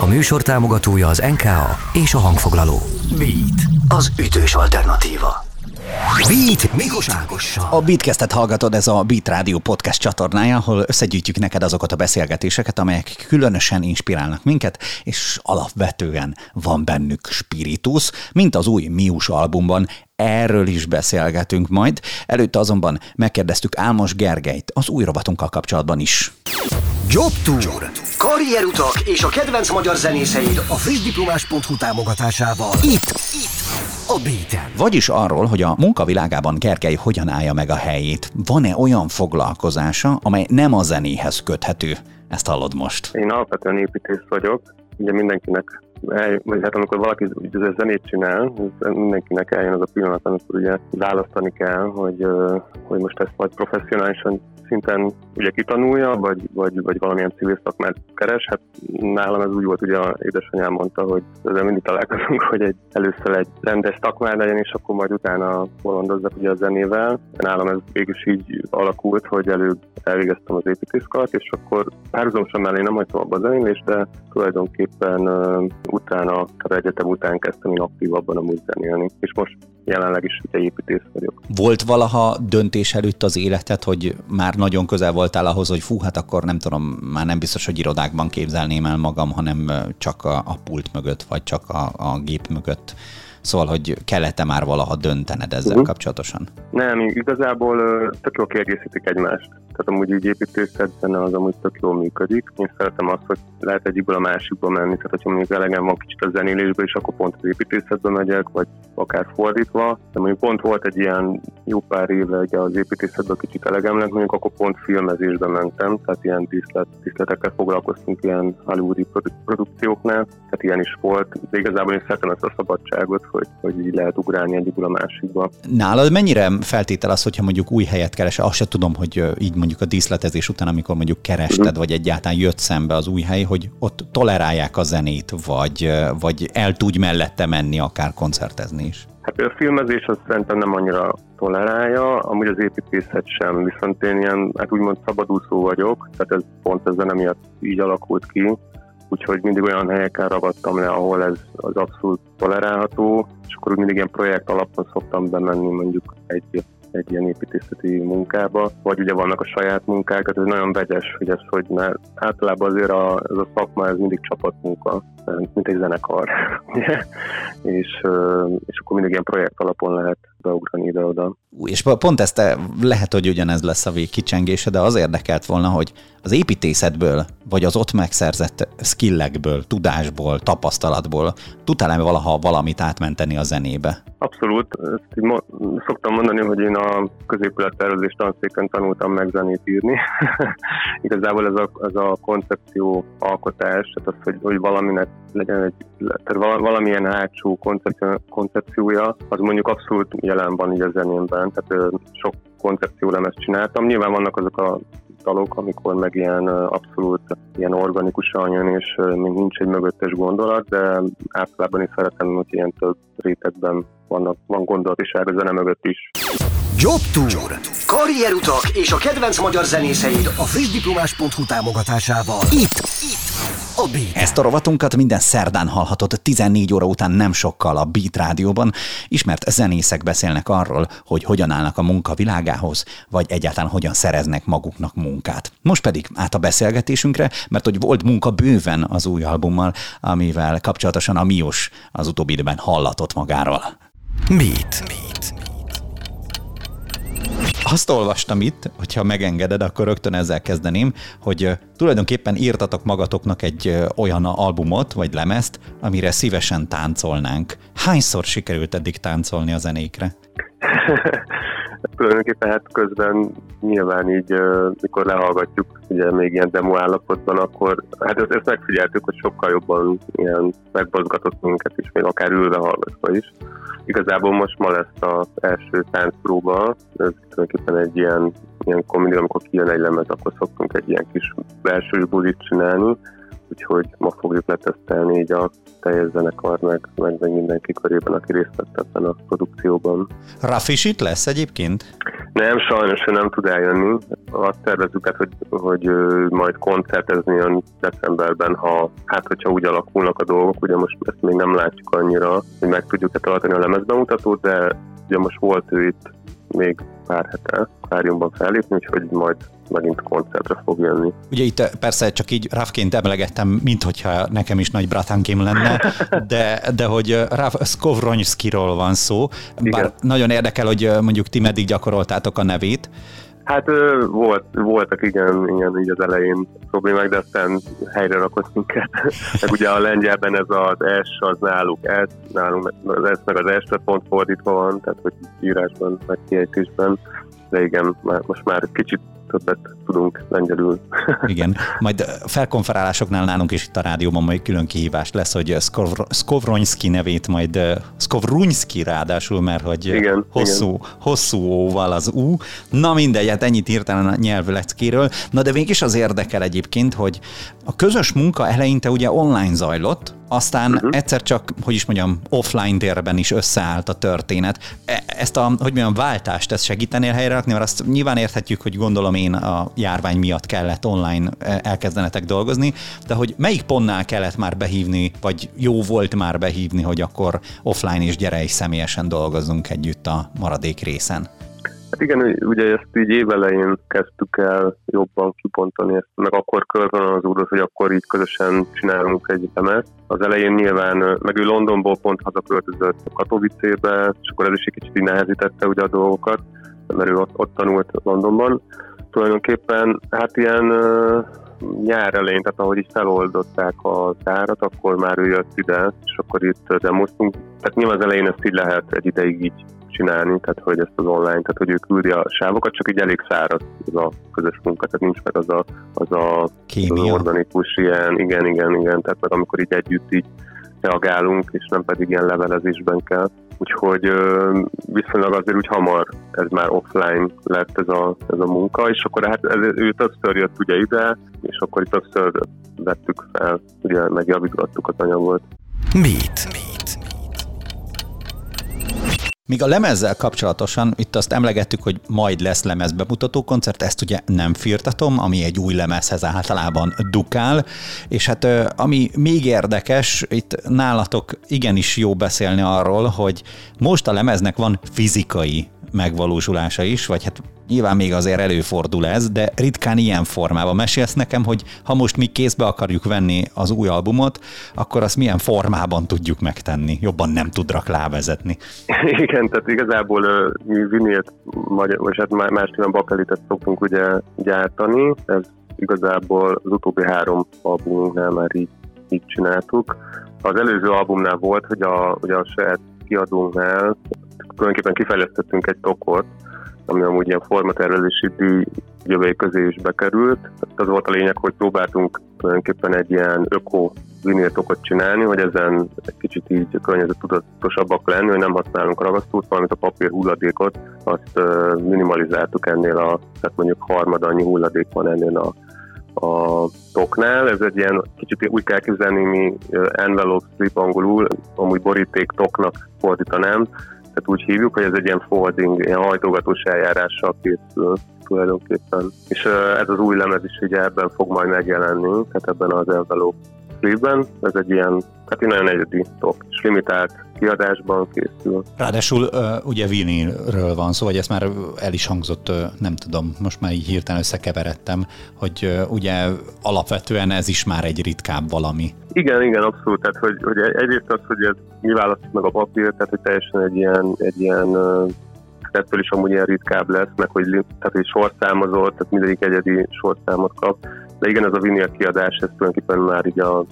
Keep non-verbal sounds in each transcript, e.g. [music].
A műsor támogatója az NKA és a hangfoglaló. Beat, az ütős alternatíva. Beat Mikos Ágossal. A Beatcastet hallgatod, ez a Beat Rádió podcast csatornája, ahol összegyűjtjük neked azokat a beszélgetéseket, amelyek különösen inspirálnak minket, és alapvetően van bennük spiritus, mint az új Mius albumban, erről is beszélgetünk majd. Előtte azonban megkérdeztük Álmos Gergelyt az új robotunkkal kapcsolatban is. Jobb Tour. Karrierutak és a kedvenc magyar zenészeid a frissdiplomás.hu támogatásával. Itt, itt, a Beaten. Vagyis arról, hogy a munkavilágában Gergely hogyan állja meg a helyét. Van-e olyan foglalkozása, amely nem a zenéhez köthető? Ezt hallod most. Én alapvetően építész vagyok, ugye mindenkinek el, vagy hát amikor valaki zenét csinál, mindenkinek eljön az a pillanat, amikor ugye választani kell, hogy, hogy most ezt vagy professzionálisan szinten ugye kitanulja, vagy, vagy, vagy valamilyen civil szakmát keres. Hát nálam ez úgy volt, ugye édesanyám mondta, hogy ezzel mindig találkozunk, [laughs] hogy egy, először egy rendes szakmá legyen, és akkor majd utána bolondozzak ugye a zenével. Nálam ez végül is így alakult, hogy előbb elvégeztem az építészkart, és akkor párhuzamosan mellé nem hagytam abba a zenélést, de tulajdonképpen uh, utána, az egyetem után kezdtem én aktívabban a zenélni. És most jelenleg is ugye építész vagyok. Volt valaha döntés előtt az életed, hogy már nagyon közel voltál ahhoz, hogy fú, hát akkor nem tudom, már nem biztos, hogy irodákban képzelném el magam, hanem csak a, a pult mögött, vagy csak a, a gép mögött Szóval, hogy kellett-e már valaha döntened ezzel uh-huh. kapcsolatosan? Nem, igazából tök jól kiegészítik egymást. Tehát amúgy így építészet benne az amúgy tök jól működik. Én szeretem azt, hogy lehet egyikből a másikba menni. Tehát, hogyha mondjuk elegem van kicsit a zenélésből, és akkor pont az építészetbe megyek, vagy akár fordítva. De mondjuk pont volt egy ilyen jó pár éve ugye az építészetben kicsit elegem lett, mondjuk akkor pont filmezésbe mentem, tehát ilyen díszlet, díszletekkel foglalkoztunk ilyen hollywoodi produkcióknál, tehát ilyen is volt. De igazából én szeretem ezt a szabadságot, hogy, hogy így lehet ugrálni egyikből a másikba. Nálad mennyire feltétel az, hogyha mondjuk új helyet keresel, azt se tudom, hogy így mondjuk a díszletezés után, amikor mondjuk kerested, vagy egyáltalán jött szembe az új hely, hogy ott tolerálják a zenét, vagy, vagy el tudj mellette menni, akár koncertezni is? Hát a filmezés az szerintem nem annyira tolerálja, amúgy az építészet sem, viszont én ilyen, hát úgymond szabadúszó vagyok, tehát ez pont ez zene miatt így alakult ki, úgyhogy mindig olyan helyeken ragadtam le, ahol ez az abszolút tolerálható, és akkor úgy mindig ilyen projekt alapon szoktam bemenni mondjuk egy egy ilyen építészeti munkába, vagy ugye vannak a saját munkák, tehát ez nagyon vegyes, hogy ez hogy, mert általában azért a, ez a szakma ez mindig csapatmunka, mint egy zenekar, [laughs] és, és akkor mindig ilyen projekt alapon lehet beugrani ide-oda. És pont ezt lehet, hogy ugyanez lesz a végkicsengése, de az érdekelt volna, hogy az építészetből, vagy az ott megszerzett skillekből, tudásból, tapasztalatból tudtál-e valaha valamit átmenteni a zenébe? Abszolút. Ezt így mo- szoktam mondani, hogy én a középülettervezés tanszéken tanultam meg zenét írni. [laughs] Igazából ez a, ez a koncepció alkotás, tehát az, hogy, hogy valaminek legyen egy, tehát valamilyen hátsó koncepciója, az mondjuk abszolút jelen van így a zenémben, tehát sok koncepciólemezt csináltam. Nyilván vannak azok a dalok, amikor meg ilyen abszolút ilyen organikusan jön, és még nincs egy mögöttes gondolat, de általában is szeretem, hogy ilyen több rétegben vannak, van gondolatiság a zene mögött is. Jobb Tour. Karrierutak és a kedvenc magyar zenészeid a frissdiplomás.hu támogatásával. Itt, itt, a Beat. Ezt a rovatunkat minden szerdán hallhatod 14 óra után nem sokkal a Beat rádióban. Ismert zenészek beszélnek arról, hogy hogyan állnak a munka világához, vagy egyáltalán hogyan szereznek maguknak munkát. Most pedig át a beszélgetésünkre, mert hogy volt munka bőven az új albummal, amivel kapcsolatosan a Mios az utóbbi időben hallatott magáról. Beat. Beat. Azt olvastam itt, hogyha megengeded, akkor rögtön ezzel kezdeném, hogy tulajdonképpen írtatok magatoknak egy olyan albumot, vagy lemezt, amire szívesen táncolnánk. Hányszor sikerült eddig táncolni a zenékre? [laughs] tulajdonképpen hát közben nyilván így, mikor lehallgatjuk, ugye még ilyen demo állapotban, akkor hát ezt, ezt megfigyeltük, hogy sokkal jobban ilyen megbozgatott minket is, még akár ülve hallgatva is. Igazából most ma lesz az első táncpróba, ez tulajdonképpen egy ilyen, ilyen komédia, amikor kijön egy lemez, akkor szoktunk egy ilyen kis belső bulit csinálni, úgyhogy ma fogjuk letesztelni így a teljes zenekar, meg, meg, meg mindenki körében, aki részt vett ebben a produkcióban. Raf is itt lesz egyébként? Nem, sajnos ő nem tud eljönni. Azt tervezzük hát, hogy, hogy majd koncertezni jön decemberben, ha hát hogyha úgy alakulnak a dolgok, ugye most ezt még nem látjuk annyira, hogy meg tudjuk-e tartani a lemezbemutatót, de ugye most volt ő itt még pár hete akváriumban fellépni, úgyhogy majd megint koncertre fog jönni. Ugye itt persze csak így Rafként emlegettem, mint hogyha nekem is nagy bratánkim lenne, de, de hogy Raf Skovronskiról van szó, bár Igen. nagyon érdekel, hogy mondjuk ti meddig gyakoroltátok a nevét, Hát volt, voltak igen, igen, így az elején problémák, de aztán helyre rakott minket. [laughs] meg ugye a lengyelben ez az S, az náluk S, nálunk az S meg az S, pont fordítva van, tehát hogy írásban, meg kiejtésben. De igen, már, most már kicsit többet tudunk lengyelül. [laughs] Igen, majd felkonferálásoknál nálunk is itt a rádióban majd külön kihívás lesz, hogy Skovronyski nevét majd Skovrunski ráadásul, mert hogy igen, hosszú, igen. hosszú óval az U. Na mindegy, hát ennyit írtál a nyelvleckéről. Na de mégis az érdekel egyébként, hogy a közös munka eleinte ugye online zajlott, aztán uh-huh. egyszer csak, hogy is mondjam, offline térben is összeállt a történet. E, ezt a, hogy mondjam, váltást, ezt segítenél helyre rakni, mert azt nyilván érthetjük, hogy gondolom én a járvány miatt kellett online e, elkezdenetek dolgozni, de hogy melyik pontnál kellett már behívni, vagy jó volt már behívni, hogy akkor offline és gyere és személyesen dolgozzunk együtt a maradék részen? Hát igen, ugye ezt így évelején kezdtük el jobban kipontani ezt, meg akkor úr, hogy akkor így közösen csinálunk egy temet. Az elején nyilván, meg ő Londonból pont hazaköltözött a Katowice-be, és akkor ez is egy kicsit így nehezítette ugye a dolgokat, mert ő ott, ott tanult Londonban. Tulajdonképpen hát ilyen nyár elején, tehát ahogy így feloldották a tárat, akkor már ő jött ide, és akkor itt demoztunk. Tehát nyilván az elején ezt így lehet egy ideig így csinálni, tehát hogy ezt az online, tehát hogy ő küldi a sávokat, csak így elég száraz az a közös munka, tehát nincs meg az a, az a az organikus ilyen, igen, igen, igen, tehát meg amikor így együtt így reagálunk, és nem pedig ilyen levelezésben kell. Úgyhogy viszonylag azért úgy hamar ez már offline lett ez a, ez a munka, és akkor hát ez, ő többször jött ugye ide, és akkor itt többször vettük fel, ugye megjavítottuk az anyagot. Mit? Míg a lemezzel kapcsolatosan, itt azt emlegettük, hogy majd lesz lemezbemutató koncert, ezt ugye nem firtatom, ami egy új lemezhez általában dukál, és hát ami még érdekes, itt nálatok igenis jó beszélni arról, hogy most a lemeznek van fizikai megvalósulása is, vagy hát nyilván még azért előfordul ez, de ritkán ilyen formában. Mesélsz nekem, hogy ha most mi kézbe akarjuk venni az új albumot, akkor azt milyen formában tudjuk megtenni? Jobban nem tudrak lávezetni. [laughs] Igen, tehát igazából mi vinilt, vagy hát más bakelitet szoktunk ugye gyártani, ez igazából az utóbbi három albumunknál már így, így csináltuk. Az előző albumnál volt, hogy a, ugye a saját kiadónknál tulajdonképpen kifejlesztettünk egy tokot, ami amúgy ilyen formatervezési díj jövői közé is bekerült. Az volt a lényeg, hogy próbáltunk tulajdonképpen egy ilyen öko viniltokot csinálni, hogy ezen egy kicsit így környezetudatosabbak lenni, hogy nem használunk ragasztót, valamint a papír hulladékot, azt minimalizáltuk ennél a, tehát mondjuk harmad annyi hulladék van ennél a a toknál. Ez egy ilyen kicsit úgy kell képzelni, mi envelope slip angolul, amúgy boríték toknak fordítanám, tehát úgy hívjuk, hogy ez egy ilyen folding, ilyen hajtogatós eljárással készül tulajdonképpen. És ez az új lemez is ugye ebben fog majd megjelenni, tehát ebben az envelope klipben. Ez egy ilyen, hát egy nagyon egyedi tok, és limitált kiadásban készül. Ráadásul ugye vinilről van szó, vagy ezt már el is hangzott, nem tudom, most már így hirtelen összekeveredtem, hogy ugye alapvetően ez is már egy ritkább valami. Igen, igen, abszolút. Tehát, hogy, hogy egyrészt az, hogy ez mi választjuk meg a papírt, tehát hogy teljesen egy ilyen, egy ilyen ettől is amúgy ilyen ritkább lesz, meg hogy, tehát, hogy sorszámozott, tehát mindegyik egyedi sorszámot kap. De igen, ez a vinyl kiadás, ez tulajdonképpen már így a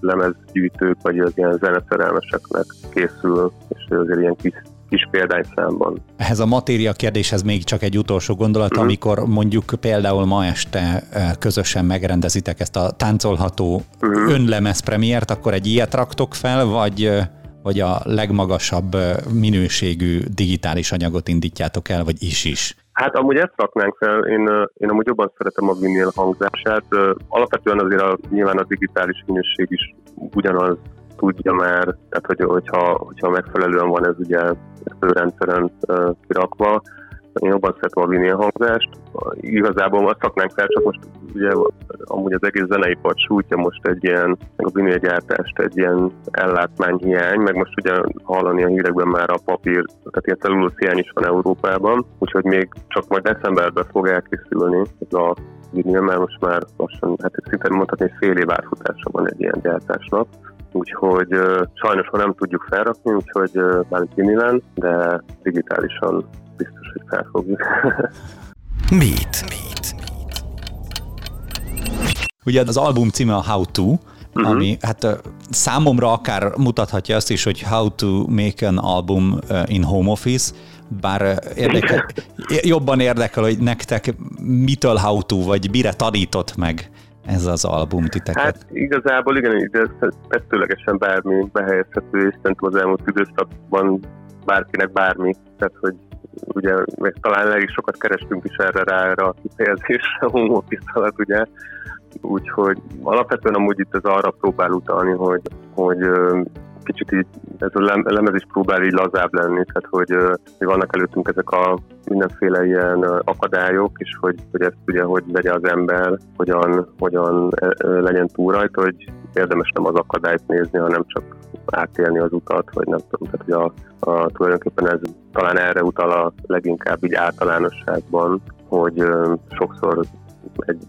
lemezgyűjtők, vagy az ilyen zeneszerelmeseknek készül, és azért ilyen kis kis példányszámban. Ehhez a matéria kérdéshez még csak egy utolsó gondolat, uh-huh. amikor mondjuk például ma este eh, közösen megrendezitek ezt a táncolható uh-huh. önlemez premiért, akkor egy ilyet raktok fel, vagy eh, vagy a legmagasabb minőségű digitális anyagot indítjátok el, vagy is is? Hát amúgy ezt raknánk fel, én, én amúgy jobban szeretem a vinyl hangzását. Alapvetően azért a, nyilván a digitális minőség is ugyanaz tudja már, tehát hogy, hogyha, hogyha megfelelően van ez ugye főrendszeren kirakva, én jobban szeretem a vinyl hangzást. Igazából azt szaknánk fel, csak most ugye amúgy az egész zeneipart sújtja most egy ilyen, meg a vinylgyártást egy ilyen ellátmányhiány, meg most ugye hallani a hírekben már a papír, tehát ilyen cellulóz hiány is van Európában, úgyhogy még csak majd decemberben fog elkészülni ez a vinyl, mert most már lassan, hát szinte mondhatni, hogy fél év átfutása van egy ilyen gyártásnak úgyhogy uh, sajnos ha nem tudjuk felrakni, úgyhogy uh, már vinilen, de digitálisan biztos, hogy felfogjuk. [laughs] Mit? Mit? Ugye az album címe a How To, uh-huh. ami hát számomra akár mutathatja azt is, hogy How to make an album in home office, bár érdekel, jobban érdekel, hogy nektek mitől how to, vagy mire tanított meg ez az album titeket? Hát igazából igen, ez tettőlegesen bármi behelyezhető, és szerintem az elmúlt időszakban bárkinek bármi, tehát hogy ugye meg talán elég sokat kerestünk is erre rá, erre a kifejezésre, home alatt, ugye, úgyhogy alapvetően amúgy itt ez arra próbál utalni, hogy, hogy kicsit így ez a lemez is próbál így lazább lenni, tehát hogy, hogy vannak előttünk ezek a mindenféle ilyen akadályok, és hogy, hogy ezt ugye hogy legyen az ember, hogyan, hogyan legyen túl rajta, hogy érdemes nem az akadályt nézni, hanem csak átélni az utat, vagy nem tudom, tehát hogy a, a, tulajdonképpen ez talán erre utal a leginkább így általánosságban, hogy ö, sokszor egy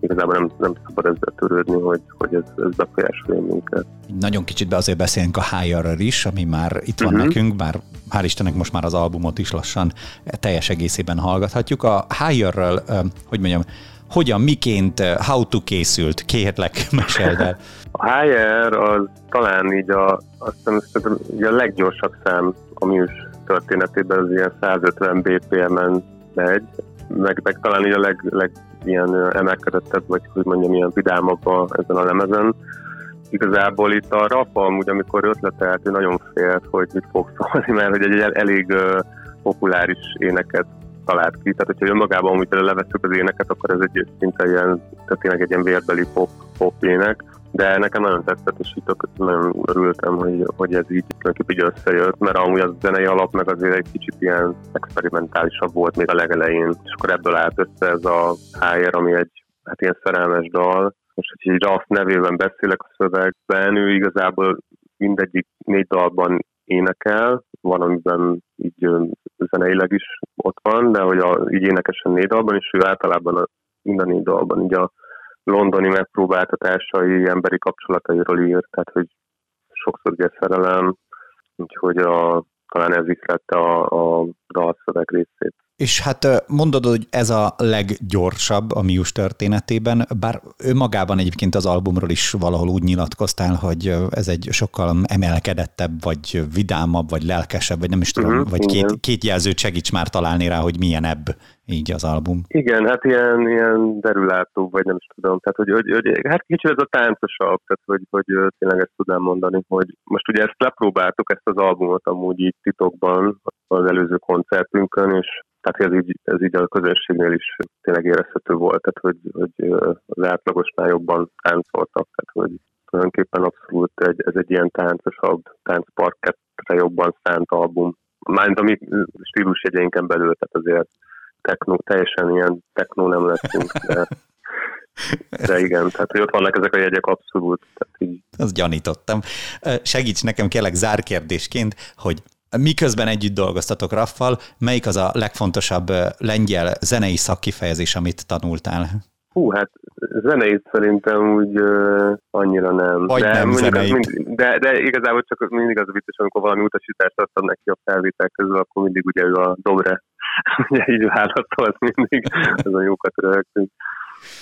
igazából nem, nem szabad ezzel törődni, hogy, hogy ez, ez befolyásolja minket. Nagyon kicsit be azért beszélünk a higher is, ami már itt van uh-huh. nekünk, bár hál' Istennek most már az albumot is lassan teljes egészében hallgathatjuk. A higher hogy mondjam, hogyan, miként, how to készült? Kérlek, [laughs] meséld el. A HR az talán így a, azt hiszem, így a leggyorsabb szám a műs történetében, az ilyen 150 BPM-en megy, meg, meg talán így a leg, leg ilyen emelkedettebb, vagy hogy mondjam, ilyen vidámabb a, ezen a lemezen. Igazából itt a rap amúgy, amikor ötletelt, ő nagyon félt, hogy mit fog szólni, mert hogy egy elég populáris éneket talált ki. Tehát, hogyha önmagában amúgy levesszük az éneket, akkor ez egy szinte ilyen, tehát tényleg egy ilyen vérbeli pop, pop ének de nekem nagyon tetszett, és itt nagyon örültem, hogy, hogy ez így tulajdonképpen így összejött, mert amúgy az zenei alap meg azért egy kicsit ilyen experimentálisabb volt még a legelején, és akkor ebből állt össze ez a HR, ami egy hát ilyen szerelmes dal. Most, hogy így Raff nevében beszélek a szövegben, ő igazából mindegyik négy dalban énekel, van, amiben így zeneileg is ott van, de hogy a, így énekesen négy dalban, és ő általában a, minden négy dalban így a londoni megpróbáltatásai, emberi kapcsolatairól írt, tehát hogy sokszor ugye szerelem, úgyhogy a, talán ez lett a, a dalszöveg részét. És hát mondod, hogy ez a leggyorsabb a Mius történetében, bár önmagában egyébként az albumról is valahol úgy nyilatkoztál, hogy ez egy sokkal emelkedettebb, vagy vidámabb, vagy lelkesebb, vagy nem is tudom, uh-huh, vagy két, két jelzőt segíts már találni rá, hogy milyen ebb így az album. Igen, hát ilyen, ilyen derülátó, vagy nem is tudom, tehát hogy, hogy, hogy hát kicsit ez a táncosabb, tehát hogy, hogy tényleg ezt tudnám mondani, hogy most ugye ezt lepróbáltuk, ezt az albumot amúgy így titokban az előző koncertünkön, és tehát ez így, ez így a közönségnél is tényleg érezhető volt, tehát hogy, hogy az átlagosnál jobban táncoltak, tehát hogy tulajdonképpen abszolút egy, ez egy ilyen táncosabb, táncparkettre jobban szánt album. Mármint a mi stílusjegyeinken belül, tehát azért techno, teljesen ilyen techno nem leszünk, de, de igen, tehát hogy ott vannak ezek a jegyek abszolút. Tehát így. Azt gyanítottam. Segíts nekem kérlek zárkérdésként, hogy Miközben együtt dolgoztatok Raffal, melyik az a legfontosabb lengyel zenei szakkifejezés, amit tanultál? Hú, hát zeneit szerintem úgy uh, annyira nem. Vagy de, nem. Mind, de, de igazából csak mindig az a vicces, amikor valami utasítást adtam neki a felvétel közül, akkor mindig ugye ő a dobre, [laughs] ugye így válaszolt mindig, a jókat rögtünk.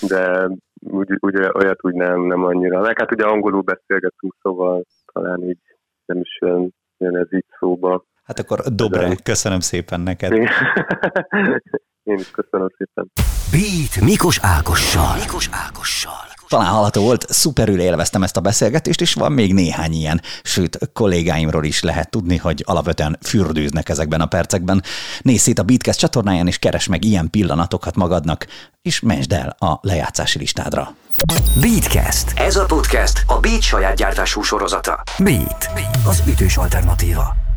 De úgy, ugye, olyat úgy nem, nem annyira. Meg hát ugye angolul beszélgetünk, szóval talán így nem is jön jön ez így szóba. Hát akkor dobre, köszönöm szépen neked. [laughs] Én is köszönöm szépen. Beat Mikos Ákossal. Mikos Ákossal. Talán hallható volt, szuperül élveztem ezt a beszélgetést, és van még néhány ilyen, sőt, kollégáimról is lehet tudni, hogy alapvetően fürdőznek ezekben a percekben. Nézz szét a Beatcast csatornáján, és keres meg ilyen pillanatokat magadnak, és mentsd el a lejátszási listádra. Beatcast. Ez a podcast a Beat saját gyártású sorozata. Beat. Az ütős alternatíva.